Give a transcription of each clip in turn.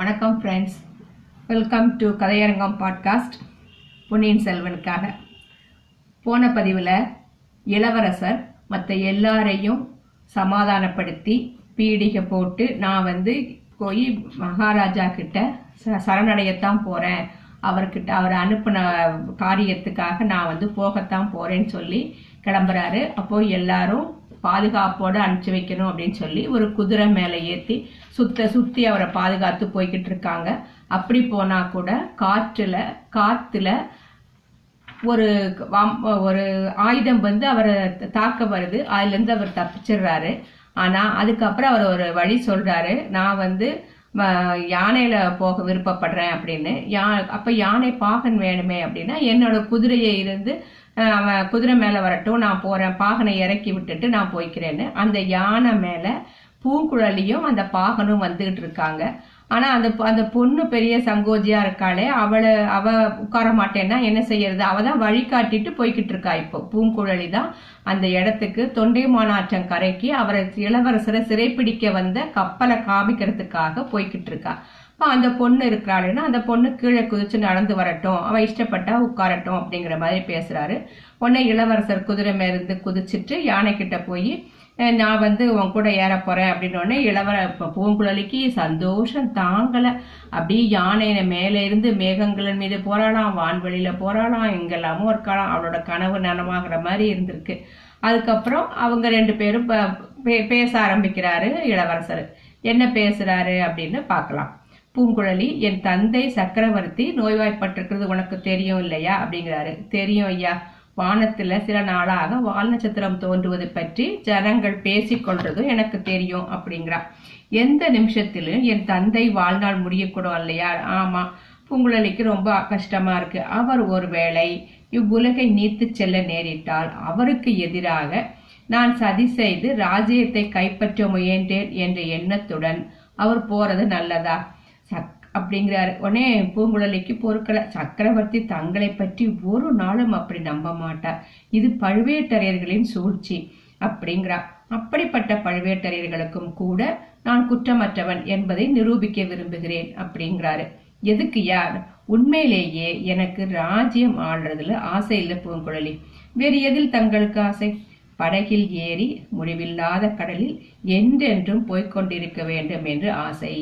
வணக்கம் friends welcome to Kathaiyarangam podcast பொன்னியின் செல்வனுக்காக. போன பதிவில் இளவரசர் மற்ற எல்லாரையும் சமாதானப்படுத்தி பீடிகை போட்டு நான் வந்து போய் மகாராஜா கிட்ட ச- சரணடையத்தான் போகிறேன் அவர்கிட்ட அவர் அனுப்பின காரியத்துக்காக நான் வந்து போகத்தான் போகிறேன்னு சொல்லி கிளம்புறாரு. அப்போது எல்லாரும் பாதுகாப்போடு அனுப்பிச்சு வைக்கணும் அப்படின்னு சொல்லி ஒரு குதிரை மேலே ஏற்றி சுத்த சுற்றி அவரை பாதுகாத்து போய்கிட்டு இருக்காங்க. அப்படி போனால் கூட காற்றுல காற்றுல ஒரு ஒரு ஆயுதம் வந்து அவரை தாக்க வருது. அதுலேருந்து அவர் தப்பிச்சிடுறாரு. ஆனால் அதுக்கப்புறம் அவர் ஒரு வழி சொல்றாரு. நான் வந்து யானையில போக விருப்பப்படுறேன் அப்படின்னு. யா அப்போ யானை பாகன் வேணுமே அப்படின்னா என்னோட குதிரையை இருந்து அவன் குதிரை மேலே வரட்டும் நான் போறேன் பாகனை இறக்கி விட்டுட்டு நான் போய்க்கிறேன்னு அந்த யானை மேலே பூங்குழலியும் அந்த பாகனும் வந்துகிட்டு இருக்காங்க. ஆனா அந்த அந்த பொண்ணு பெரிய சங்கோஜியா இருக்காளே அவளை அவ உட்கார மாட்டேன்னா என்ன செய்யறது? அவள் தான் வழிகாட்டிட்டு போய்கிட்டு இருக்கா இப்போ. பூங்குழலி தான் அந்த இடத்துக்கு தொண்டைமானாற்றன் கரைக்கு அவரை இளவரசரை சிறைப்பிடிக்க வந்த கப்பலை காமிக்கிறதுக்காக போய்கிட்டு இருக்கா. அந்த பொண்ணு இருக்கிறாளுன்னா அந்த பொண்ணு கீழே குதிச்சு நடந்து வரட்டும் அவ இஷ்டப்பட்டா உட்காரட்டும் அப்படிங்கிற மாதிரி பேசுறாரு. உடனே இளவரசர் குதிரை மேலிருந்து குதிச்சிட்டு யானை கிட்ட போய் நான் வந்து உன் கூட ஏற போறேன் அப்படின்னு உடனே இளவர பூங்குழலிக்கு சந்தோஷம் தாங்கல. அப்படியே யானையின மேலே இருந்து மேகங்களின் மீது போராளாம் வான்வெளியில போராளாம் எங்கெல்லாமோ இருக்கலாம். அவளோட கனவு நனவாகிற மாதிரி இருந்திருக்கு. அதுக்கப்புறம் அவங்க ரெண்டு பேரும் பே- பேச ஆரம்பிக்கிறாரு இளவரசர். என்ன பேசுறாரு அப்படின்னு பார்க்கலாம். பூங்குழலி என் தந்தை சக்கரவர்த்தி நோய்வாய்ப்பட்டிருக்கிறது. உனக்கு தெரியும் இல்லையா? அப்படிங்கிறாரு. தெரியும் ஐயா. வானத்துல சில நாளாக வால் நட்சத்திரம் தோன்றுவது பற்றி ஜனங்கள் பேசிக்கொள்றதும் எனக்கு தெரியும் அப்படிங்கிறா. எந்த நிமிஷத்திலும் என் தந்தை வாழ்நாள் முடியக்கூடும் இல்லையா ஆமா. பூங்குழலிக்கு ரொம்ப கஷ்டமா இருக்கு. அவர் ஒருவேளை இவ்வுலகை நீத்து செல்ல நேரிட்டால் அவருக்கு எதிராக நான் சதி செய்து ராஜ்யத்தை கைப்பற்ற முயன்றேன் என்ற எண்ணத்துடன் அவர் போறது நல்லதா? அப்படிங்கிறாரு. உடனே பூங்குழலிக்கு பொருட்களை சக்கரவர்த்தி தங்களை பற்றி ஒரு நாளும் அப்படி நம்ப மாட்டார். இது பழுவேட்டரையர்களின் சூழ்ச்சி அப்படிங்கிறா. அப்படிப்பட்ட பழுவேட்டரையர்களுக்கும் கூட நான் குற்றமற்றவன் என்பதை நிரூபிக்க விரும்புகிறேன் அப்படிங்கிறாரு. எதுக்கு யார்? உண்மையிலேயே எனக்கு ராஜ்யம் ஆள்றதுல ஆசை இல்லை பூங்குழலி. வேறு எதில் தங்களுக்கு ஆசை? படகில் ஏறி முடிவில்லாத கடலில் என்றென்றும் போய்கொண்டிருக்க வேண்டும் என்று ஆசை.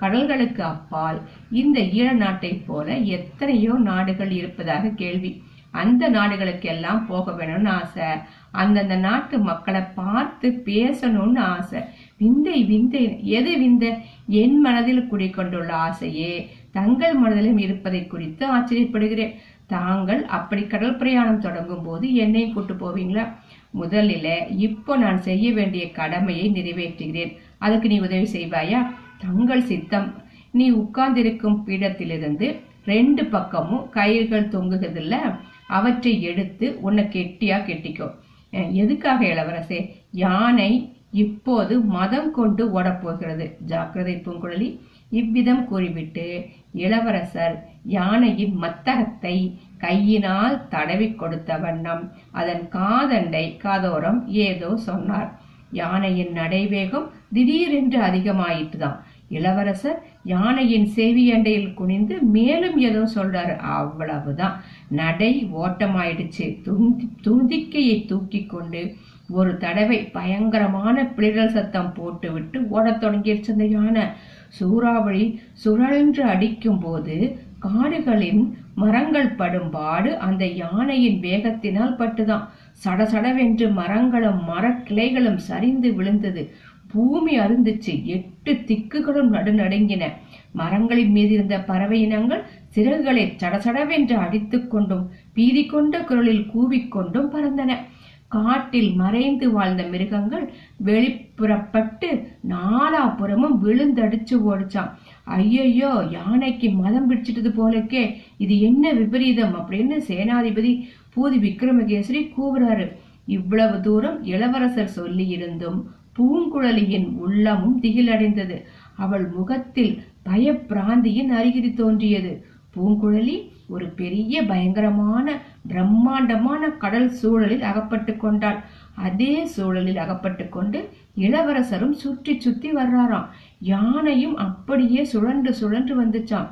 கடல்களுக்கு அப்பால் இந்த ஈழ நாட்டைப் போல எத்தனையோ நாடுகள் இருப்பதாக கேள்வி. அந்த நாடுகளுக்கெல்லாம் போக வேணும்னு ஆசை. அந்தந்த நாட்டு மக்களை பார்த்து பேசணும்னு ஆசை. விந்தை விந்தை எது விந்த? என் மனதில் குடிக்கொண்டுள்ள ஆசையே. தங்கள் மனதிலும் இருப்பதை குறித்து ஆச்சரியப்படுகிறேன். தாங்கள் அப்படி கடல் பிரயாணம் தொடங்கும் போது என்னையும் கூட்டு போவீங்களா? முதலில இப்போ நான் செய்ய வேண்டிய கடமையை நிறைவேற்றுகிறேன். அதுக்கு நீ உதவி செய்வாயா? தங்கள் சித்தம். நீ உட்கார்ந்திருக்கும் பீடத்திலிருந்து ரெண்டு பக்கமும் கயிறுகள் தொங்குகிறதுல அவற்றை எடுத்து உன்னை கெட்டியா கெட்டிக்கோ. எதுக்காக இளவரசே? யானை இப்போது மதம் கொண்டு ஓடப்போகிறது. ஜாக்கிரதை பூங்குழலி. இவ்விதம் கூறிவிட்டு இளவரசர் யானையின் மத்தகத்தை கையினால் தடவி கொடுத்த வண்ணம். அதன் காதண்டை காதோரம் ஏதோ சொன்னார். யானையின் நடைவேகம் திடீரென்று அதிகமாயிட்டுதான். இளவரசர் யானையின் செவியண்டையில் குனிந்து மேலும் ஏதோ சொல்றாரு. அவ்வளவுதான். நடை ஓட்டமாயிடுச்சு. துந்தி துந்திக்கையை தூக்கி கொண்டு ஒரு தடவை பயங்கரமான பிளிரல் சத்தம் போட்டுவிட்டு ஓடத் தொடங்கிடுச்சு அந்த யானை. சூறாவளி சுழன்று அடிக்கும் போது காடுகளின் மரங்கள் படும் பாடு அந்த யானையின் வேகத்தினால் பட்டுதான் சடசடவென்று மரங்களும் மரக்கிளைகளும் சரிந்து விழுந்தது. பூமி அருந்துச்சு. எட்டு திக்குகளும் நடுநடுங்கின. மரங்களின் மீது இருந்த பறவை இனங்கள் சிறகுகளை சடசடவென்று அடித்துக்கொண்டும் பீதி கொண்ட குரலில் கூவிக்கொண்டும் பறந்தன. காட்டில் மறைந்து வாழ்ந்த மிருகங்கள் வெளிப்புறப்பட்டு நாலாபுறமும் விழுந்தடிச்சு ஓடிச்சான் ஐயையோ யானைக்கு மதம் பிடிச்சிட்டது போலக்கே இது என்ன விபரீதம் அப்படின்னு சேனாதிபதி? பூதி விக்ரமகேசரி கூவுறாரு. இவ்வளவு தூரம் இளவரசர் சொல்லி இருந்தும் பூங்குழலியின் உள்ளமும் திகிலடைந்தது. அவள் முகத்தில் பயப்பிராந்தியின் அறிகுறி தோன்றியது. பூங்குழலி ஒரு பெரிய பயங்கரமான பிரம்மாண்டமான கடல் சூழலில் அகப்பட்டு கொண்டாள். அதே சூழலில் அகப்பட்டு கொண்டு இளவரசரும் சுற்றி சுத்தி வர்றாராம். யானையும் அப்படியே சுழன்று சுழன்று வந்துச்சாம்.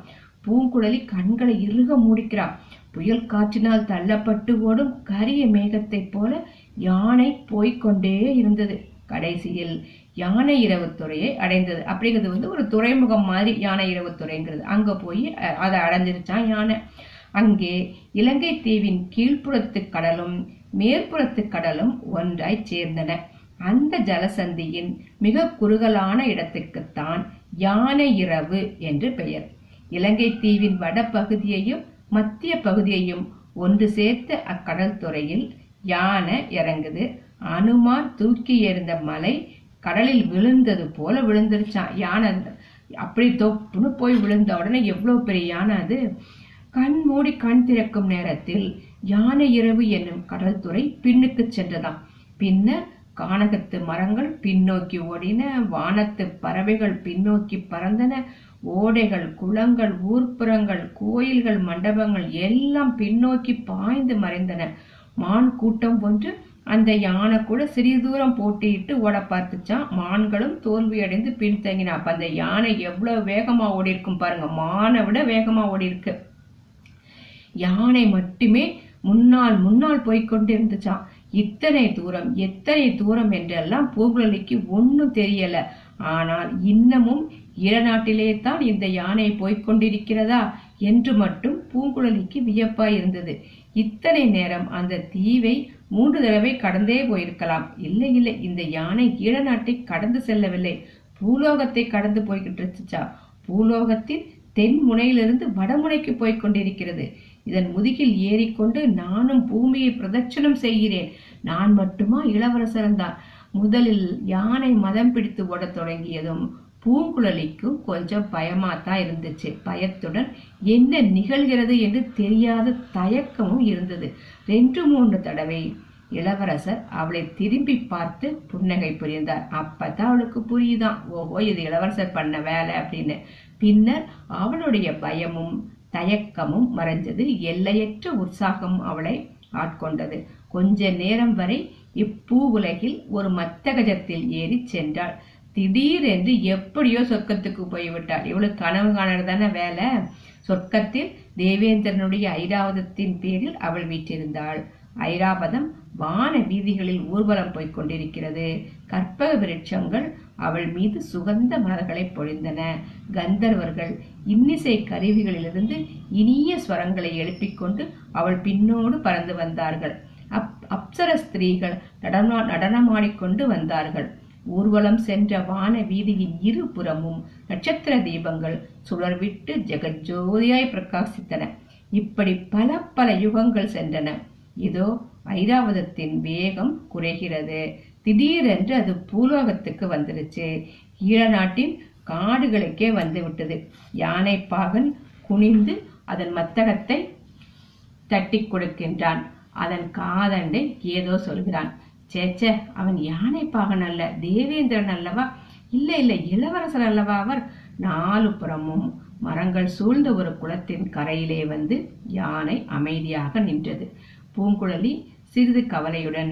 பூங்குழலி கண்களை இறுக மூடிக்கிறா. புயல் காற்றினால் தள்ளப்பட்டு ஓடும் கரிய மேகத்தைப் போல யானை போய்க்கொண்டே இருந்தது. கடைசியில் யானை இரவு துறையை அடைந்தது. அப்படிங்கிறது வந்து ஒரு துறைமுகம் மாதிரி யானை இரவு துறைங்கிறது அங்க போய் அதை அடைஞ்சிருச்சான் யானை. அங்கே இலங்கை தீவின் கீழ்ப்புறத்து கடலும் மேற்புறத்து கடலும் ஒன்றாய் சேர்ந்தன. அந்த ஜலசந்தியின் மிக குறுகலான இடத்துக்குத்தான் யானை இரவு என்று பெயர். இலங்கை தீவின் வடபகுதியையும் மத்திய பகுதியையும் ஒன்று சேர்த்த அக்கடல் துறையில் யானை இறங்குது. அனுமான் தூக்கி எறிந்த மலை கடலில் விழுந்தது போல விழுந்துருச்சான் யானை அப்படி தொப்புன்னு போய் விழுந்த உடனே எவ்வளவு பெரிய யானை அது? கண் மூடி கண் திறக்கும் நேரத்தில் யானை இரவு என்னும் கடல்துறை பின்னுக்கு சென்றதாம். பின்னர் கானகத்து மரங்கள் பின்னோக்கி ஓடின வானத்து பறவைகள் பின்னோக்கி பறந்தன ஓடைகள் குளங்கள் ஊர்ப்புறங்கள் கோயில்கள் மண்டபங்கள் எல்லாம் பின்னோக்கி பாய்ந்து மறைந்தன. மான் கூட்டம் ஒன்று அந்த யானை கூட சிறிது தூரம் போட்டியிட்டு ஓட பார்த்துச்சான் மான்களும் தோல்வியடைந்து பின்தங்கின. அப்ப அந்த யானை எவ்வளவு வேகமா ஓடி இருக்கும் பாருங்க. மானை விட வேகமா ஓடி இருக்கு யானை மட்டுமே முன்னால் முன்னால் போய்க்கொண்டு இருந்துச்சான் இத்தனை தூரம் எத்தனை தூரம் என்றெல்லாம் பூங்குழலிக்கு ஒன்றும் தெரியல. ஆனால் இன்னமும் ஈழநாட்டிலே தான் இந்த யானை போய்கொண்டிருக்கிறதா என்று மட்டும் பூங்குழலிக்கு வியப்பாய் இருந்தது. இத்தனை நேரம் அந்த தீவை மூன்று தடவை கடந்தே போயிருக்கலாம். இல்லை இல்லை இந்த யானை ஈழநாட்டை கடந்து செல்லவில்லை. பூலோகத்தை கடந்து போய்கிட்டு இருந்துச்சா பூலோகத்தின் தென் முனையிலிருந்து வடமுனைக்கு போய்க் கொண்டிருக்கிறது. இதன் முதுகில் ஏறிக்கொண்டு நானும் பூமியை பிரதட்சணம் செய்கிறேன். நான் மட்டுமா இளவரசன் தான்? முதலில் யானை மதம் பிடித்து ஓடத் தொடங்கியதும் பூங்குழலிக்கும் கொஞ்சம் பயமாத்தான் இருந்துச்சு. பயத்துடன் என்ன நிகழ்கிறது என்று தெரியாத தயக்கமும் இருந்தது. ரெண்டு மூன்று தடவை இளவரசர் அவளை திரும்பி பார்த்து புன்னகை புரிந்தார். அப்பதான் அவளுக்கு புரியுதான். ஓஹோ இது இளவரசர் பண்ண வேலை அப்படின்னு. பின்னர் அவளுடைய பயமும் தயக்கமும் மறைஞ்சது எல்லையற்ற உற்சாகம் அவளை ஆட்கொண்டது. கொஞ்ச நேரம் வரை இப்பூ உலகில் ஒரு மத்தகஜத்தில் ஏறி சென்றாள். திடீரென்று எப்படியோ சொர்க்கத்துக்கு போய்விட்டாள். இவளுக்கு கனவு காணறதான தானே வேலை? சொர்க்கத்தில் தேவேந்திரனுடைய ஐராவதத்தின் பேரில் அவள் வீற்றிருந்தாள். ஐராவதம் வான வீதிகளில் ஊர்வலம் போய்க் கொண்டிருக்கிறது. கற்பக விருட்சங்கள் அவள் மீது சுகந்த மலர்களை பொழிந்தன. கந்தர்வர்கள் இன்னிசை கருவிகளிலிருந்து இனிய ஸ்வரங்களை எழுப்பிக் கொண்டு அவள் பின்னோடு பறந்து வந்தார்கள். அப் அப்சர ஸ்திரீகள் நடனா நடனமாடிக்கொண்டு வந்தார்கள். ஊர்வலம் சென்ற வான வீதியின் இருபுறமும் நட்சத்திர தீபங்கள் சுழர்விட்டு ஜெகஜோதியாய் பிரகாசித்தன. இப்படி பல பல யுகங்கள் சென்றன. இதோ ஐராவதத்தின் வேகம் குறைகிறது. திடீரென்று அது பூலோகத்துக்கு வந்துருச்சு. ஈழ நாட்டின் காடுகளுக்கே வந்து விட்டது யானை பாகன் குனிந்து அதன் மத்தகத்தை தட்டி கொடுக்கின்றான். அதன் காதண்டை ஏதோ சொல்கிறான். சேச்சே அவன் யானை பாகன் அல்ல தேவேந்திரன் அல்லவா? இல்ல இல்ல இளவரசர் அல்லவா அவர்? நாலு புறமும் மரங்கள் சூழ்ந்த ஒரு குளத்தின் கரையிலே வந்து யானை அமைதியாக நின்றது. பூங்குழலி சிறிது கவலையுடன்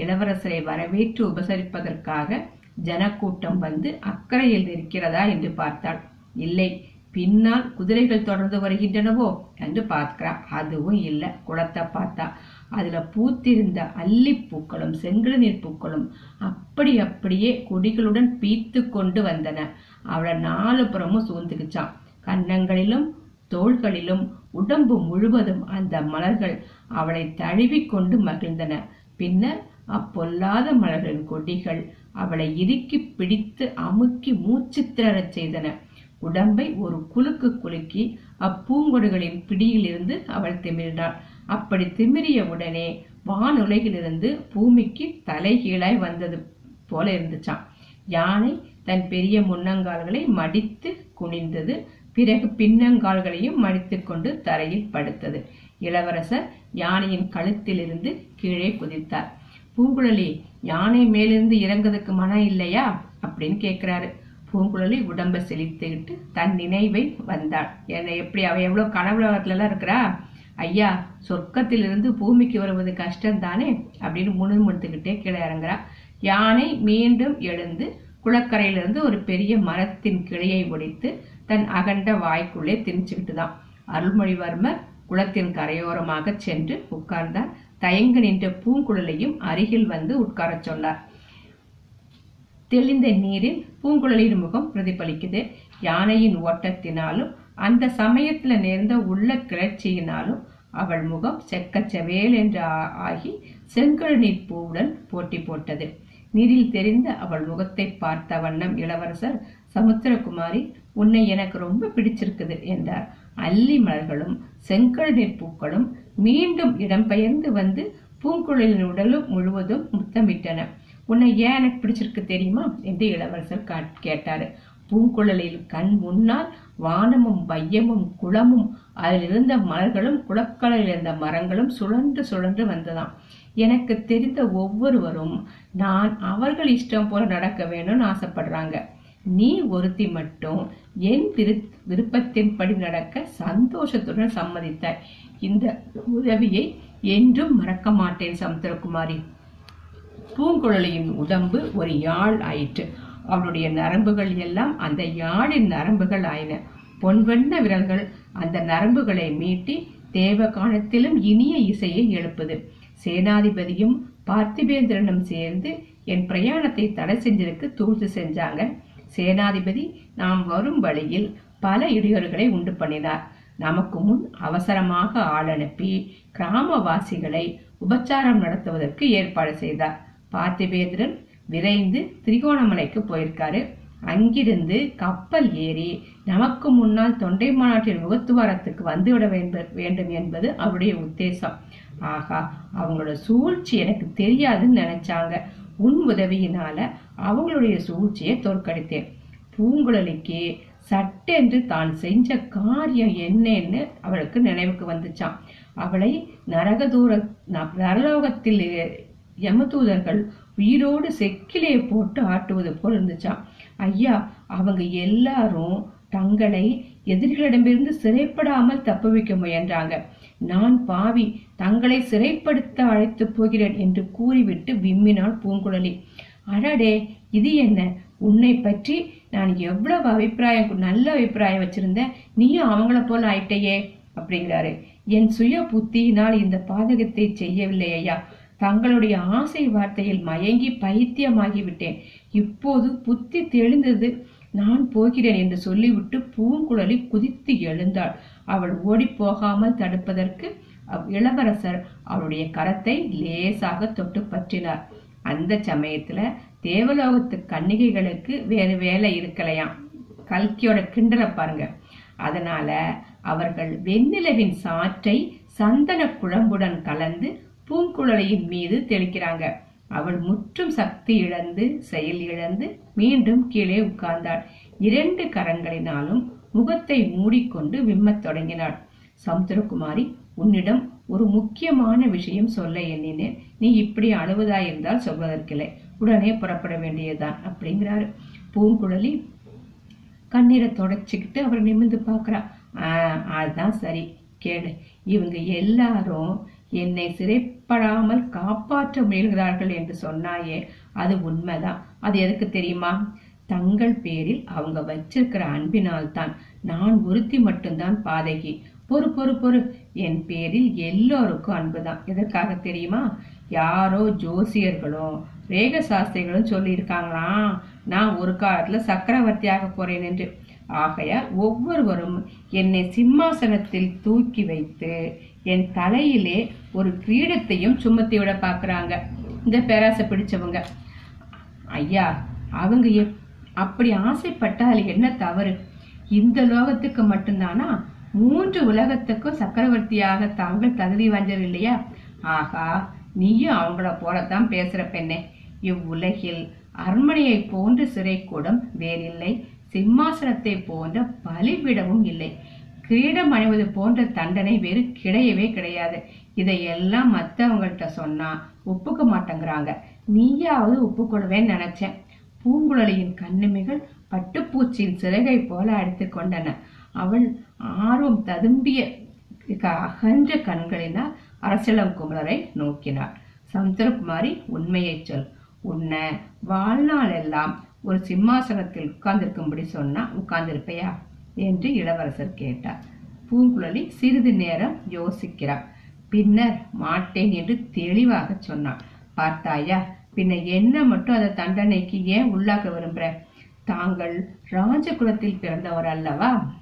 இளவரசரை வரவேற்று உபசரிப்பதற்காக ஜனக்கூட்டம் வந்து அக்கறையில் இருக்கிறதா என்று பார்த்தாள். இல்லை பின்னால் குதிரைகள் தொடர்ந்து வருகின்றனவோ என்று பார்க்கிறா. அதுவும் இல்லை குளத்தை பார்த்தா. அதுல பூத்திருந்த அல்லிப்பூக்களும் செங்கழுநீர் பூக்களும் அப்படி அப்படியே கொடிகளுடன் பீத்து கொண்டு வந்தன. அவளை நாலு புறமும் சூழ்ந்துக்குச்சான் கன்னங்களிலும் தோள்களிலும் உடம்பு முழுவதும் அந்த மலர்கள் அவளை தழுவிக் கொண்டு மகிழ்ந்தன. பின்னர் அப்பொல்லாத மலர்களின் கொடிகள் அவளை இறுக்கி பிடித்து அமுக்கி மூச்சு திணறச் செய்தன. உடம்பை ஒரு குலுக்கு குலுக்கி அப்பூங்கொடுகளின் பிடியிலிருந்து அவள் திமிர்ந்தாள். அப்படி திமிரிய உடனே வானுலகிலிருந்து பூமிக்கு தலைகீழாய் வந்தது போல இருந்துச்சாம். யானை தன் பெரிய முன்னங்கால்களை மடித்து குனிந்தது. பிறகு பின்னங்கால்களையும் மடித்துக்கொண்டு தரையில் படுத்தது. இளவரசர் யானையின் கழுத்திலிருந்து கீழே குதித்தார். பூங்குழலி யானை மேலிருந்து இறங்குறதுக்கு மனம் இல்லையா? அப்படின்னு கேட்குறாரு பூங்குழலி உடம்ப செழித்துக்கிட்டு தன் நினைவை வந்தாள். என்னை எப்படி அவ எவ்வளோ கனவுலகத்துலலாம் இருக்கிறா? ஐயா சொர்க்கத்திலிருந்து பூமிக்கு வருவது கஷ்டம்தானே? அப்படின்னு முணுமுணுத்துக்கிட்டே கீழே இறங்குறா. யானை மீண்டும் எழுந்து குளக்கரையிலிருந்து ஒரு பெரிய மரத்தின் கிளையை ஒடித்து தன் அகண்ட வாய்க்குள்ளே திணிச்சுக்கிட்டு தான் அருள்மொழிவர்மர் குளத்தின் கரையோரமாக சென்று உட்கார்ந்தார். தயங்க நின்ற பூங்குழலையும் அருகில் வந்து உட்காரச் சொன்னார். தெளிந்த நீரில் பூங்குழலியின் முகம் பிரதிபலிக்குது. யானையின் ஓட்டத்தினாலும் அந்த சமயத்துல நேர்ந்த உள்ள கிளர்ச்சியினாலும் அவள் முகம் செக்க செவேல் என்று ஆ- ஆகி செங்கழு நீர் பூவுடன் போட்டி போட்டது. நீரில் தெரிந்த அவள் முகத்தை பார்த்த வண்ணம் இளவரசர் சமுத்திரகுமாரி உன்னை எனக்கு ரொம்ப பிடிச்சிருக்குது என்றார். அல்லி மலர்களும் செங்கல் நீர் பூக்களும் மீண்டும் இடம்பெயர்ந்து வந்து பூங்குழலின் உடலும் முழுவதும் முத்தமிட்டன. உன்னை ஏன் எனக்கு பிடிச்சிருக்கு தெரியுமா? என்று இளவரசர் கா- கேட்டாரு. பூங்குழலில் கண் முன்னால் வானமும் வையமும் குளமும் அதில் இருந்த மலர்களும் குளக்கலில் இருந்த மரங்களும் சுழன்று சுழன்று வந்ததாம். எனக்கு தெரிந்த ஒவ்வொருவரும் நான் அவர்கள் இஷ்டம் போல நடக்க வேணும்னு ஆசைப்படுறாங்க. நீ ஒருத்தி மட்டும் என் திரு விருப்பத்தின்படி நடக்க சந்தோஷத்துடன் சம்மதித்தாய். இந்த உதவியை என்றும் மறக்க மாட்டேன் சமுத்திரகுமாரி. பூங்குழலியின் உடம்பு ஒரு யாழ் ஆயிற்று. அவளுடைய நரம்புகள் எல்லாம் அந்த யாழின் நரம்புகள் ஆயின. பொன்வண்ண விரல்கள் அந்த நரம்புகளை மீட்டி தேவகானத்திலும் இனிய இசையை எழுப்புது. சேனாதிபதியும் பார்த்திபேந்திரனும் சேர்ந்து என் பிரயாணத்தை தடை செஞ்சிருக்கு தூது செஞ்சாங்க. சேனாதிபதி நாம் வரும் வழியில் பல இடையூறுகளை உண்டு பண்ணினார். நமக்கு முன் அவசரமாக ஆள் அனுப்பி கிராமவாசிகளை உபச்சாரம் நடத்துவதற்கு ஏற்பாடு செய்தார். பார்த்திபேந்திரன் விரைந்து திரிகோணமலைக்கு போயிருக்காரு. அங்கிருந்து கப்பல் ஏறி நமக்கு முன்னால் தொண்டை மாநாட்டின் முகத்துவாரத்துக்கு வந்துவிட வேண்ட- வேண்டும் என்பது அவருடைய உத்தேசம். ஆகா அவங்களோட சூழ்ச்சி எனக்கு தெரியாதுன்னு நினைச்சாங்க. உன் உதவியினால அவங்களுடைய சூழ்ச்சியை தோற்கடித்தேன். பூங்குழலிக்கு சட்டென்று தான் செஞ்ச காரியம் என்னன்னு அவளுக்கு நினைவுக்கு வந்துச்சான் அவளை நரகதூர நரலோகத்தில் யமதூதர்கள் உயிரோடு செக்கிலே போட்டு ஆட்டுவது போல் இருந்துச்சான் ஐயா அவங்க எல்லாரும் தங்களை எதிரிகளிடமிருந்து சிறைப்படாமல் தப்புவிக்க முயன்றாங்க. நான் பாவி தங்களை சிறைப்படுத்த அழைத்து போகிறேன் என்று கூறிவிட்டு விம்மினாள் பூங்குழலி. அடடே இது என்ன? உன்னை பற்றி நான் எவ்வளவு அபிப்பிராயம் நல்ல அபிப்பிராயம் வச்சிருந்தேன். நீயும் அவங்கள போல ஆயிட்டையே அப்படிங்கிறாரு. என் சுய புத்தியினால் இந்த பாதகத்தை செய்யவில்லை ஐயா. தங்களுடைய ஆசை வார்த்தையில் மயங்கி பைத்தியமாகி விட்டேன் இப்போது புத்தி தெளிந்தது. நான் போகிறேன் என்று சொல்லிவிட்டு பூங்குழலி குதித்து எழுந்தாள். அவள் ஓடிப் போகாமல் தடுப்பதற்கு இளவரசர் அவளுடைய கரத்தை லேசாக தொட்டு பற்றினார். அந்த சமயத்துல தேவலோகத்து கன்னிகைகளுக்கு வேறு வேலை இருக்கலையாம். கல்கியோட கிண்டலை பாருங்க. அதனால அவர்கள் வெண்ணிலவின் சாற்றை சந்தன குழம்புடன் கலந்து பூங்குழலியின் மீது தெளிக்கிறாங்க. அவள் முற்றும் சக்தி இழந்து செயல் இழந்து மீண்டும் கீழே உட்கார்ந்தாள். இரண்டு கரங்களினாலும் முகத்தை மூடிக்கொண்டு விம்மத் தொடங்கினாள். சமுத்திரகுமாரி உன்னிடம் ஒரு முக்கியமான விஷயம் சொல்ல எண்ணினேன். நீ இப்படி அழுவதாயிருந்தால் சொல்வதற்கில்லை. உடனே புறப்பட வேண்டியதுதான் அப்படிங்கிறாரு. பூங்குழலி கண்ணீரை தொடச்சிக்கிட்டு அவர் நிமிர்ந்து பார்க்குறா. அதுதான் சரி. கேளு. இவங்க எல்லாரும் என்னை சிறைப்படாமல் காப்பாற்ற முயல்கிறார்கள் என்று சொன்னாயே. அது உண்மைதான். அது எதுக்கு தெரியுமா? தங்கள் பேரில் அவங்க வச்சிருக்கிற அன்பினால் தான் நான் ஒருத்தி மட்டும்தான் பாதகி. பொறு பொறு பொறு. என் பேரில் எல்லோருக்கும் அன்புதான். எதற்காக தெரியுமா? யாரோ ஜோசியர்களும் ரேக சாஸ்திரிகளும் சொல்லியிருக்காங்களாம் நான் ஒரு காலத்துல சக்கரவர்த்தியாக போறேன் என்று. ஆகையால் ஒவ்வொருவரும் என்னை சிம்மாசனத்தில் தூக்கி வைத்து என் தலையிலே ஒரு கிரீடத்தையும் சுமத்தி விட பார்க்குறாங்க. இந்த பேராசை பிடிச்சவங்க. ஐயா அவங்க எப்- அப்படி ஆசைப்பட்டால் என்ன தவறு? இந்த லோகத்துக்கு மட்டும்தானா? மூன்று உலகத்துக்கும் சக்கரவர்த்தியாக தாங்கள் தகுதி வாஞ்சர் இல்லையா ஆகா நீயும் அவங்கள போலத்தான் பேசுற பெண்ணே. இவ்வுலகில் அரண்மனையை போன்ற சிறைக்கூடம் வேறில்லை. சிம்மாசனத்தை போன்ற பலிபீடமும் இல்லை. கிரீடம் அணிவது போன்ற தண்டனை வேறு கிடையவே கிடையாது. இதையெல்லாம் மற்றவங்கள்ட்ட சொன்னா ஒப்புக்க மாட்டேங்கிறாங்க. நீயாவது ஒப்புக்கொள்வேன்னு நினைச்சேன். பூங்குழலியின் கண்ணிமைகள் பட்டுப்பூச்சியின் சிறகை போல அடித்துக் கொண்டன. அவள் ஆர்வம் ததும்பிய அகன்ற கண்களினால் அரசலம் குமரரை நோக்கினார். சமுத்திரகுமாரி உண்மையை சொல். உன்னை வாழ்நாள் எல்லாம் ஒரு சிம்மாசனத்தில் உட்கார்ந்திருக்கும்படி சொன்னா உட்கார்ந்திருப்பையா? என்று இளவரசர் கேட்டார். பூங்குழலி சிறிது நேரம் யோசிக்கிறார். பின்னர் மாட்டேன் என்று தெளிவாக சொன்னாள் பார்த்தாயா பின்ன என்ன மட்டும் அந்த தண்டனைக்கு ஏன் உள்ளாக்க விரும்புற? தாங்கள் ராஜகுலத்தில் பிறந்தவர் அல்லவா?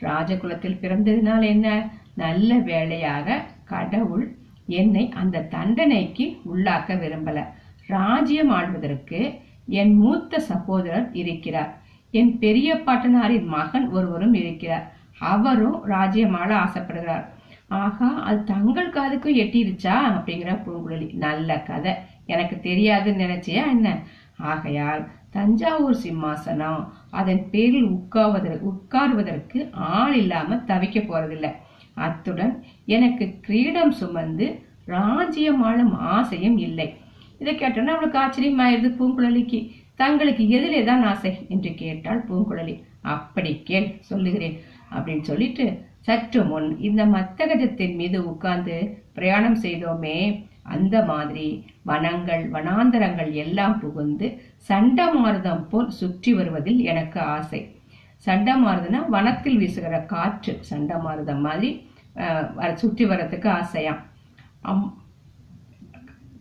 ராஜகுலத்தில் பிறந்ததினால் என்ன? நல்ல வேளையாக கடவுள் என்னை அந்த தண்டனைக்கு உள்ளாக்க விரும்பல. ராஜ்யம் ஆள்வதற்கு என் மூத்த சகோதரர் இருக்கிறார். என் பெரிய பாட்டனாரின் மகன் ஒருவரும் இருக்கிறார். அவரும் ராஜ்யமாள ஆசைப்படுகிறார். ஆகா அது தங்கள் காதுக்கும் எட்டிருச்சா? அப்படிங்கிற பூங்குழலி நல்ல கதை. எனக்கு தெரியாதுன்னு நினைச்சியா என்ன? ஆகையால் தஞ்சாவூர் சிம்மாசனம் அதன் பேரில் உட்காவதற்கு உட்காருவதற்கு ஆள் இல்லாம தவிக்க போறதில்லை. அத்துடன் எனக்கு கிரீடம் சுமந்து ராஜ்யம் ஆளும் ஆசையும் இல்லை. இதை கேட்டோன்னா அவளுக்கு ஆச்சரியமாயிருது பூங்குழலிக்கு. தங்களுக்கு எதிலே தான் ஆசை என்று கேட்டாள் பூங்குழலி. அப்படி கேள் சொல்லுகிறேன் அப்படின்னு சொல்லிட்டு சற்று முன் இந்த மத்தகஜத்தின் மீது உட்கார்ந்து பிரயாணம் செய்தோமே. அந்த மாதிரி வனங்கள் வனாந்தரங்கள் எல்லாம் புகுந்து சண்டமாருதம் போல் சுற்றி வருவதில் எனக்கு ஆசை. சண்டமாருதம்னா வனத்தில் வீசுகிற காற்று சண்டமாருதம் மாதிரி சுற்றி வர்றதுக்கு ஆசையாம் அம்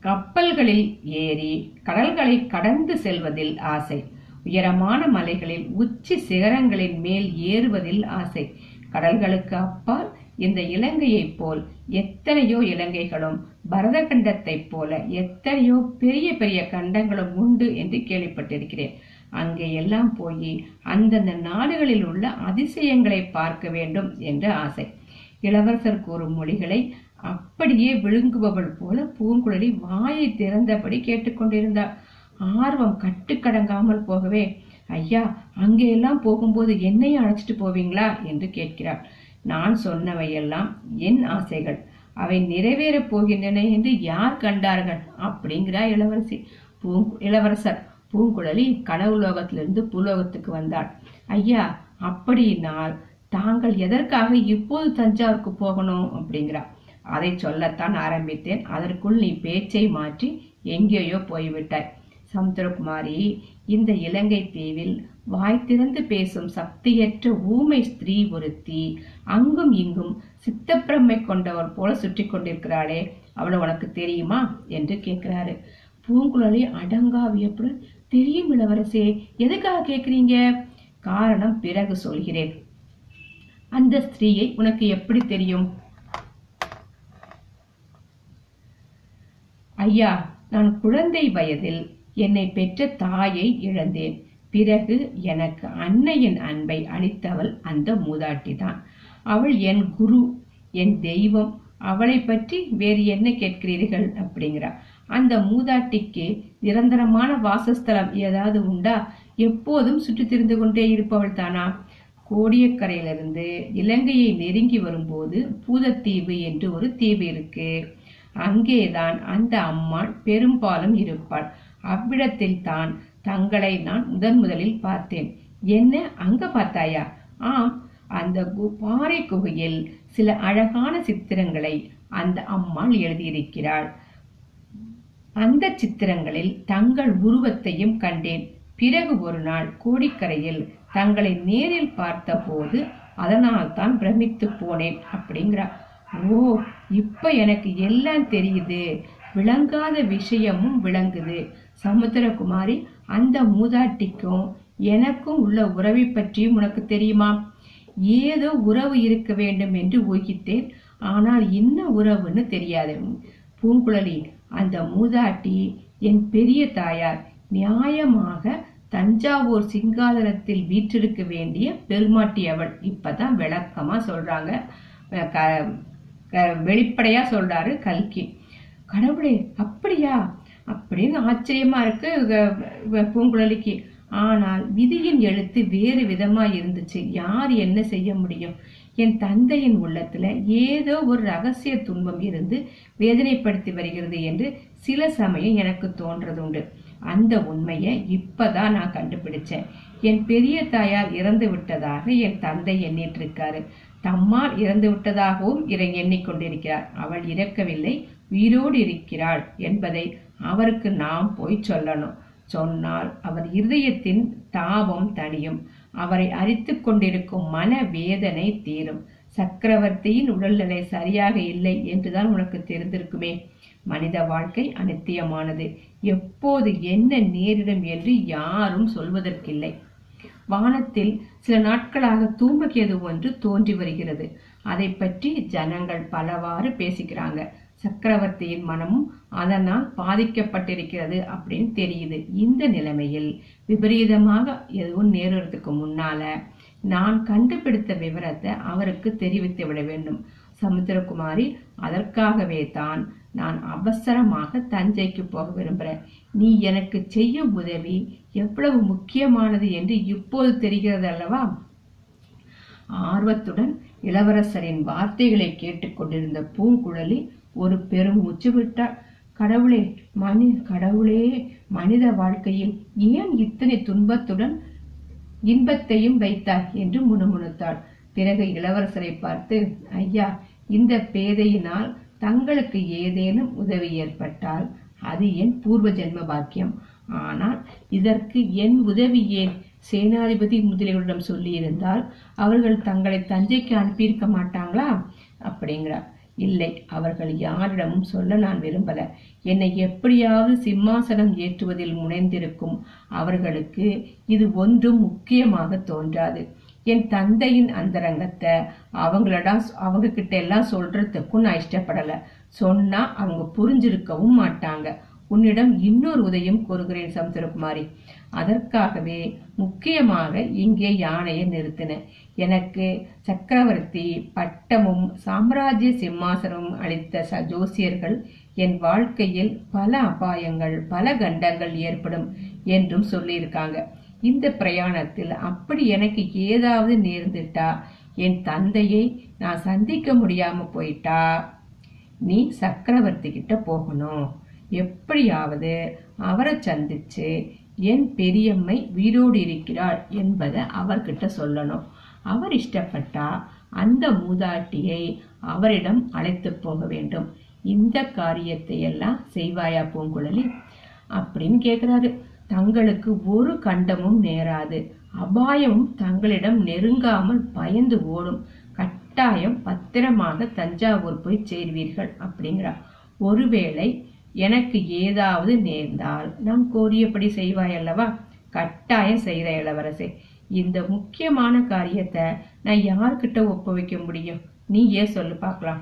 கப்பல்களில் ஏறி கடல்களை கடந்து செல்வதில் ஆசை. உயரமான மலைகளில் உச்சி சிகரங்களின் மேல் ஏறுவதில் ஆசை. கடல்களுக்கு அப்பால் இந்த இலங்கையைப் போல் எத்தனையோ இலங்கைகளும் பரத கண்டத்தைப் போல எத்தனையோ பெரிய பெரிய கண்டங்களும் உண்டு என்று கேள்விப்பட்டிருக்கிறேன். அங்கே எல்லாம் போய் அந்தந்த நாடுகளில் உள்ள அதிசயங்களை பார்க்க வேண்டும் என்ற ஆசை. இளவரசர் கூறும் மொழிகளை அப்படியே விழுங்குபவள் போல பூங்குழலி வாயை திறந்தபடி கேட்டுக்கொண்டிருந்தாள் ஆர்வம் கட்டுக்கடங்காமல் போகவே ஐயா அங்கே எல்லாம் போகும்போது என்னையும் அழைச்சிட்டு போவீங்களா? என்று கேட்கிறாள். நான் சொன்னவையெல்லாம் என் ஆசைகள். அவை நிறைவேறப் போகின்றன என்று யார் கண்டார்கள்? அப்படிங்கிறா இளவரசி. பூ இளவரசர் பூங்குழலி கனவுலோகத்திலிருந்து பூலோகத்துக்கு வந்தாள். ஐயா அப்படினால் தாங்கள் எதற்காக இப்போது தஞ்சாவூருக்கு போகணும்? அப்படிங்கிறா. அதை சொல்லத்தான் ஆரம்பித்தேன். அதற்குள் நீ பேச்சை மாற்றி எங்கேயோ போய்விட்டாய். சமுத்திரகுமாரி இந்த இலங்கை தீவில் வாய் திறந்து பேசும் சக்தியற்ற ஊமை ஸ்திரீ ஒருத்தி அங்கும் இங்கும் சித்தப்பிரமை கொண்டவர் போல சுற்றி கொண்டிருக்கிறாளே அவளை உனக்கு தெரியுமா? என்று கேட்கிறாரு. பூங்குழலி அடங்கா வியப்புடன் தெரியும் இளவரசே எதுக்காக கேக்குறீங்க காரணம் பிறகு சொல்கிறேன். அந்த ஸ்திரீயை உனக்கு எப்படி தெரியும்? ஐயா நான் குழந்தை வயதில் என்னை பெற்ற தாயை இழந்தேன். பிறகு எனக்கு அன்னையின் அன்பை அளித்தவள் அந்த மூதாட்டி தான் அவள் என் குரு என் தெய்வம். அவளை பற்றி வேறு என்ன கேட்கிறீர்கள் அப்படிங்கிறா. அந்த மூதாட்டிக்கு நிரந்தரமான வாசஸ்தலம் ஏதாவது உண்டா? எப்போதும் சுற்றி திரிந்து கொண்டே இருப்பவள் தானா? கோடியக்கரையிலிருந்து இலங்கையை நெருங்கி வரும்போது பூதத்தீவு என்று ஒரு தீவு இருக்கு. அங்கேதான் அந்த அம்மாள் பெரும்பாலும் இருப்பாள். அவ்விடத்தில் தான் தங்களை நான் முதன் முதலில் பார்த்தேன். என்ன? அங்க பார்த்தாயா? ஆம் அந்த பாறை குகையில் சில அழகான சித்திரங்களை அந்த அம்மாள் எழுதியிருக்கிறாள். அந்த சித்திரங்களில் தங்கள் உருவத்தையும் கண்டேன். பிறகு ஒரு நாள் கோடிக்கரையில் தங்களை நேரில் பார்த்தபோது அதனால் தான் பிரமித்து போனேன் அப்படிங்கிறா. ஓ இப்ப எனக்கு எல்லாம் தெரியுது. விளங்காத விஷயமும் விளங்குது. சமுத்திரகுமாரி அந்த மூதாட்டிக்கும் எனக்கும் உள்ள உறவை பற்றியும் உனக்கு தெரியுமா? ஏதோ உறவு இருக்க வேண்டும் என்று ஊகித்தேன். ஆனால் என்ன உறவுன்னு தெரியாது. பூங்குழலி அந்த மூதாட்டி என் பெரிய தாயார் நியாயமாக தஞ்சாவூர் சிங்காதனத்தில் வீற்றிருக்க வேண்டிய பெருமாட்டி அவள். இப்பதான் விளக்கமா சொல்றாங்க. க- க- வெளிப்படையா சொல்றாரு கல்கி. கடவுளே அப்படியா? அப்படின்னு ஆச்சரியமா இருக்கு பூங்குழலிக்கு. ஆனால் விதியின் எழுத்து வேறு விதமா இருந்துச்சு. யார் என்ன செய்ய முடியும்? என் தந்தையின் உள்ளத்துல ஏதோ ஒரு ரகசிய துன்பம் இருந்து வேதனைப்படுத்தி வருகிறது என்று சில சமயம் எனக்கு தோன்றது உண்டு அந்த உண்மையை இப்பதான் நான் கண்டுபிடிச்சேன். என் பெரிய தாயார் இறந்து விட்டதாக என் தந்தை எண்ணிட்டு இருக்காரு தம்மால் இறந்து விட்டதாகவும் இறை எண்ணிக்கொண்டிருக்கிறார். அவள் இறக்கவில்லை. உயிரோடு இருக்கிறாள் என்பதை அவருக்கு நாம் போய் சொல்லணும். சொன்னால் அவர் இருதயத்தின் தாபம் தணியும். அவரை அரித்துக் கொண்டிருக்கும் மன வேதனை தீரும். சக்கரவர்த்தியின் உடல்நிலை சரியாக இல்லை என்றுதான் உனக்கு தெரிந்திருக்குமே. மனித வாழ்க்கை அனித்தியமானது. எப்போது என்ன நேரிடும் என்று யாரும் சொல்வதற்கில்லை. வானத்தில் சில நாட்களாக தூம்பகேது ஒன்று தோன்றி வருகிறது. அதை பற்றி ஜனங்கள் பலவாறு பேசிக்கிறாங்க சக்கரவர்த்தியின் மனமும் அதனால் பாதிக்கப்பட்டிருக்கிறது அப்படின்னு தெரியுது. இந்த நிலைமையில் விபரீதமாக எதுவும் நேருறதுக்கு முன்னால நான் கண்டுபிடித்த விவரத்தை அவருக்கு தெரிவித்து விட வேண்டும். சமுத்திரகுமாரி அதற்காகவே தான் நான் அவசரமாக தஞ்சைக்கு போக விரும்புகிறேன் நீ எனக்கு செய்யும் உதவி எவ்வளவு முக்கியமானது என்று இப்போது தெரிகிறது அல்லவா? ஆர்வத்துடன் இளவரசரின் வார்த்தைகளை கேட்டுக்கொண்டிருந்த பூங்குழலி ஒரு பெரும் மூச்சு விட்டார் கடவுளே மனி கடவுளே மனித வாழ்க்கையில் ஏன் இத்தனை துன்பத்துடன் இன்பத்தையும் வைத்தார் என்று முணுமுணுத்தாள். பிறகு இளவரசரை பார்த்து ஐயா இந்த பேதையினால் தங்களுக்கு ஏதேனும் உதவி ஏற்பட்டால் அது என் பூர்வ ஜென்ம பாக்கியம். ஆனால் இதற்கு என் உதவி ஏன்? சேனாதிபதி முதலியவரிடம் சொல்லியிருந்தால் அவர்கள் தங்களை தஞ்சைக்கு அனுப்பியிருக்க மாட்டாங்களா? அப்படிங்கிறார். இல்லை அவர்கள் யாரிடமும் சொல்ல நான் விரும்பல. என்னை எப்படியாவது சிம்மாசனம் ஏற்றுவதில் முனைந்திருக்கும் அவர்களுக்கு இது ஒன்றும் முக்கியமாக தோன்றாது. என் தந்தையின் அந்தரங்கத்தை அவங்களிடம் அவங்க கிட்ட எல்லாம் சொல்றதுக்கும் நான் இஷ்டப்படல. சொன்னா அவங்க புரிஞ்சிருக்கவும் மாட்டாங்க. உன்னிடம் இன்னொரு உதயம் கூறுகிறேன் சமுத்திரகுமாரி அதற்காகவே முக்கியமாக இங்கே யானையை நிறுத்தினேன் எனக்கு சக்கரவர்த்தி பட்டமும் சாம்ராஜ்ய சிம்மாசனமும் அளித்த ச ஜோசியர்கள் என் வாழ்க்கையில் பல அபாயங்கள் பல கண்டங்கள் ஏற்படும் என்றும் சொல்லியிருக்காங்க. இந்த பிரயாணத்தில் அப்படி எனக்கு ஏதாவது நேர்ந்துட்டா என் தந்தையை நான் சந்திக்க முடியாம போயிட்டா? நீ சக்கரவர்த்தி கிட்ட போகணும். எப்படியாவது அவரை சந்திச்சு என் பெரியம்மை வீரோடு இருக்கிறாள் என்பதை அவர்கிட்ட சொல்லணும். அவர் இஷ்டப்பட்டா அந்த மூதாட்டியை அவரிடம் அழைத்து போக வேண்டும். இந்த காரியத்தை எல்லாம் செய்வாயா பூங்குழலி? அப்படின்னு கேட்குறாரு. தங்களுக்கு ஒரு கண்டமும் நேராது. அபாயமும் தங்களிடம் நெருங்காமல் பயந்து ஓடும். கட்டாயம் பத்திரமாக தஞ்சாவூர் போய் சேர்வீர்கள் அப்படிங்கிறார் ஒருவேளை எனக்கு ஏதாவது நேர்ந்தால் நாம் கோரியபடி செய்வாய் அல்லவா கட்டாயம் செய்கிற இளவரசே இந்த முக்கியமான காரியத்தை நான் யார்கிட்ட ஒப்புவிக்க முடியும்? நீ ஏன் சொல்லு பார்க்கலாம்.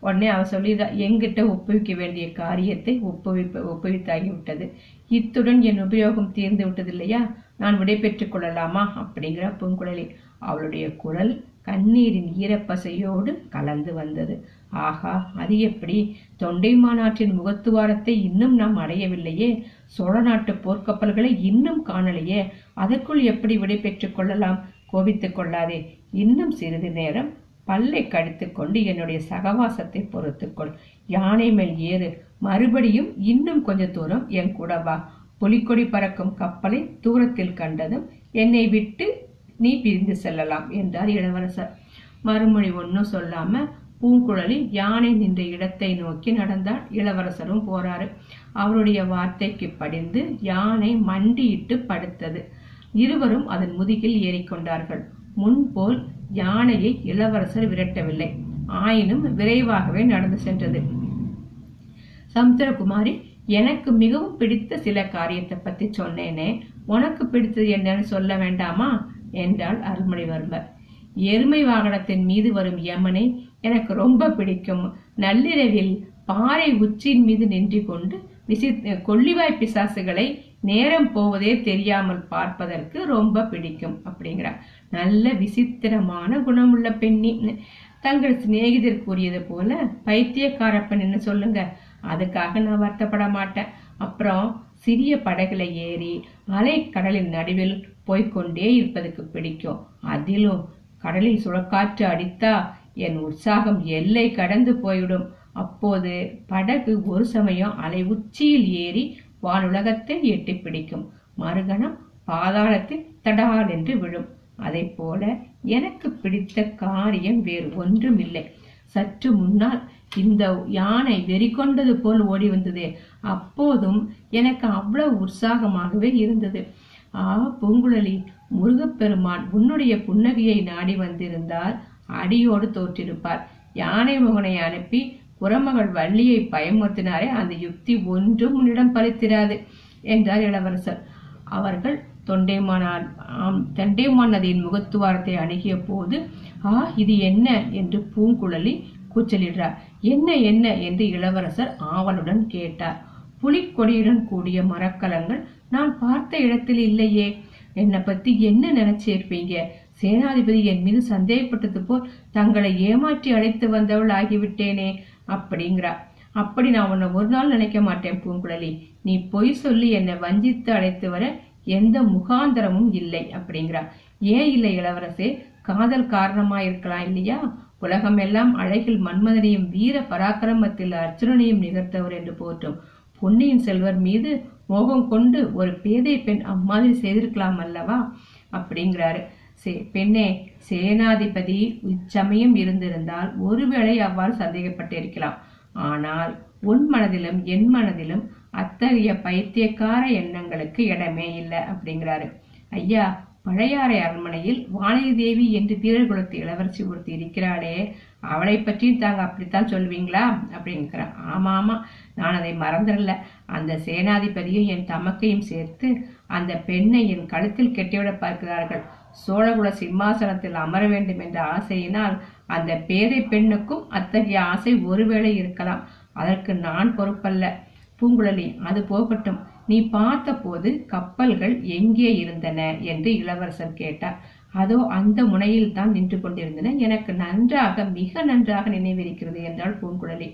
உடனே அவ சொல்லிதா எங்கிட்ட ஒப்புவிக்க வேண்டிய காரியத்தை ஒப்புவிப்ப ஒப்புவித்தாகி விட்டது. இத்துடன் என் உபயோகம் தீர்ந்து விட்டது இல்லையா? நான் விடை பெற்றுக் கொள்ளலாமா? அப்படிங்கிற பூங்குழலி அவளுடைய குரல் கண்ணீரின் ஈரப்பசையோடு கலந்து வந்தது. ஆகா அது எப்படி? தொண்டை மாநாட்டின் முகத்துவாரத்தை இன்னும் நாம் அடையவில்லையே. சோழ நாட்டு போர்க்கப்பல்களை இன்னும் காணலையே. அதற்குள் எப்படி விடை பெற்றுக் கொள்ளலாம்? கோபித்துக் கொள்ளாதே. இன்னும் சிறிது நேரம். பல்லை கடித்துக் கொண்டு என்னுடைய சகவாசத்தை பொறுத்துக்கொள் யானை மேல் ஏறு. மறுபடியும் இன்னும் கொஞ்ச தூரம் என் கூட வா. புலிக்கொடி பறக்கும் கப்பலை தூரத்தில் கண்டதும் என்னை விட்டு நீ பிரிந்து செல்லலாம் என்றார் இளவரசர். மறுமொழி ஒன்றும் சொல்லாம பூங்குழலி யானை நின்ற இடத்தை நோக்கி நடந்தார் இளவரசரும் போறாரு. அவருடைய வார்த்தைக்கு படிந்து யானை மண்டியிட்டு படுத்தது. இருவரும் அதன் முதுகில் ஏறிக்கொண்டார்கள் முன்போல் யானையை இளவரசர் விரட்டவில்லை. ஆயினும் விரைவாகவே நடந்து சென்றது. சமுத்திரகுமாரி எனக்கு மிகவும் பிடித்த சில காரியத்தை பத்தி சொன்னேனே. உனக்கு பிடித்தது என்னன்னு சொல்ல வேண்டாமா? என்றாள் அருள்மொழிவர்மர். எருமை வாகனத்தின் மீது வரும் யமனை எனக்கு ரொம்ப பிடிக்கும். நள்ளிரவில் பாறை உச்சியின் மீது நின்று கொண்டு விசி கொள்ளிவாய் பிசாசுகளை நேரம் போவதே தெரியாமல் பார்ப்பதற்கு ரொம்ப பிடிக்கும் அப்படிங்கிறார். நல்ல விசித்திரமான குணமுள்ள பெண்ணி. தங்கள் சிநேகிதர் கூறியது போல பைத்தியக்கார பெண்ணுன்னு சொல்லுங்க. அதுக்காக நான் வருத்தப்பட மாட்டேன். அப்புறம் சிறிய படகுல ஏறி அலை கடலின் நடுவில் போய்க்கொண்டே இருப்பதுக்கு பிடிக்கும். அதிலும் கடலில் சுழக்காற்று அடித்தா என் உற்சாகம் எல்லை கடந்து போய்விடும். அப்போது படகு ஒரு சமயம் அலை உச்சியில் ஏறி வானுலகத்தை எட்டி பிடிக்கும். மறுகணம் பாதாளத்தில் தடால் என்று விழும். அதை போல எனக்கு பிடித்த காரியம் வேறு ஒன்றும் இல்லை சற்று முன்னால் இந்த யானை வெறி கொண்டது போல் ஓடி வந்தது. அப்போதும் எனக்கு அவ்வளவு உற்சாகமாகவே இருந்தது. ஆ பூங்குழலி முருகப்பெருமான் உன்னுடைய புன்னகையை நாடி வந்திருந்தால் அடியோடு தோற்றிருப்பார். யானை முகனை அனுப்பி குரமகள் வள்ளியை பயமுறுத்தினாரே அந்த யுக்தி ஒன்றும் உன்னிடம் பலித்திராது என்றார் இளவரசர். அவர்கள் தொண்டைமானார் ஆம், தொண்டைமான் நதியின் முகத்துவாரத்தை அணுகிய போது ஆ இது என்ன? என்று பூங்குழலி கூச்சலிடுறார் என்ன என்ன? என்று இளவரசர் ஆவலுடன் கேட்டார். புலிக்கொடியுடன் கூடிய மரக்கலங்கள் நான் பார்த்த இடத்தில் இல்லையே. என்னை பத்தி என்ன நினைச்சிருப்பீங்க? சேனாதிபதி என் மீது சந்தேகப்பட்டது போல் தங்களை ஏமாற்றி அழைத்து வந்தவள் ஆகிவிட்டேனே அப்படிங்கிறா. அப்படி நான் உன்னை ஒரு நாள் நினைக்க மாட்டேன் பூங்குழலி. நீ பொய் சொல்லி என்னை வஞ்சித்து அழைத்து வர எந்த முகாந்தரமும் இல்லை அப்படிங்கிறா. ஏன் இல்லை இளவரசே? காதல் காரணமா இருக்கலாம் இல்லையா? உலகம் எல்லாம் அழகில் மன்மதனையும் வீர பராக்கிரமத்தில் அர்ஜுனனையும் நிகழ்த்தவர் என்று போற்றும் பொன்னியின் செல்வர் மீது மோகம் கொண்டு ஒரு பேதை பெண் அம்மாதிரி செய்திருக்கலாம் அல்லவா? அப்படிங்கிறாரு. சே பெண்ணே சேனாதிபதி இச்சமயம் இருந்திருந்தால் ஒருவேளை அவ்வாறு சந்தேகப்பட்டிருக்கலாம். ஆனால் உன் மனதிலும் என் மனதிலும் அத்தகைய பைத்தியக்கார எண்ணங்களுக்கு இடமே இல்லை அப்படிங்கிறாரு. ஐயா பழையாறை அரண்மனையில் வானதி தேவி என்று வீரகுலத்து இளவரசி ஒருத்தி இருக்கிறாளே அவளை பற்றி தாங்க அப்படித்தான் சொல்வீங்களா? அப்படிங்கிறான் ஆமா ஆமா நான் அதை மறந்துடல. அந்த சேனாதிபதியும் என் தமக்கையும் சேர்த்து அந்த பெண்ணை என் கழுத்தில் கெட்டிவிட பார்க்கிறார்கள். சோழகுல சிம்மாசனத்தில் அமர வேண்டும் என்ற ஆசையினால் அந்த பேதை பெண்ணுக்கும் அத்தகைய ஆசை ஒருவேளை இருக்கலாம். அதற்கு நான் பொறுப்பல்ல. பூங்குழலி அது போகட்டும். நீ பார்த்தபோது கப்பல்கள் எங்கே இருந்தன? என்று இளவரசர் கேட்டார். அதோ அந்த முனையில் தான் நின்று கொண்டிருந்தன. எனக்கு நன்றாக மிக நன்றாக நினைவிருக்கிறது என்றாள் பூங்குழலி.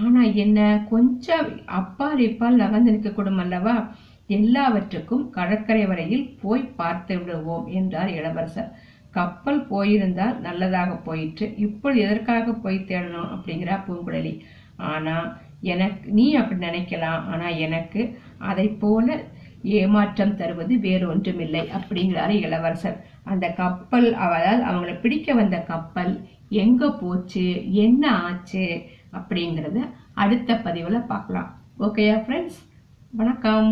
ஆனா என்ன கொஞ்சம் அப்பால் இப்பால் நகர்ந்து நிற்கக்கூடும் அல்லவா? எல்லாவற்றுக்கும் கடற்கரை வரையில் போய் பார்த்து விடுவோம் என்றார் இளவரசர். கப்பல் போயிருந்தால் நல்லதாக போயிற்று. இப்பொழுது எதற்காக போய் தேடணும் அப்படிங்கிறா பூங்குழலி. ஆனா எனக்கு நீ அப்படி நினைக்கலாம். ஆனா எனக்கு அதை போல ஏமாற்றம் தருவது வேறு ஒன்றுமில்லை அப்படிங்கிறாரு இளவரசர். அந்த கப்பல் அவளால் அவங்களை பிடிக்க வந்த கப்பல் எங்க போச்சு? என்ன ஆச்சு? அப்படிங்கறத அடுத்த பதிவில் பார்க்கலாம். ஓகேயா ஃப்ரெண்ட்ஸ் வணக்கம்.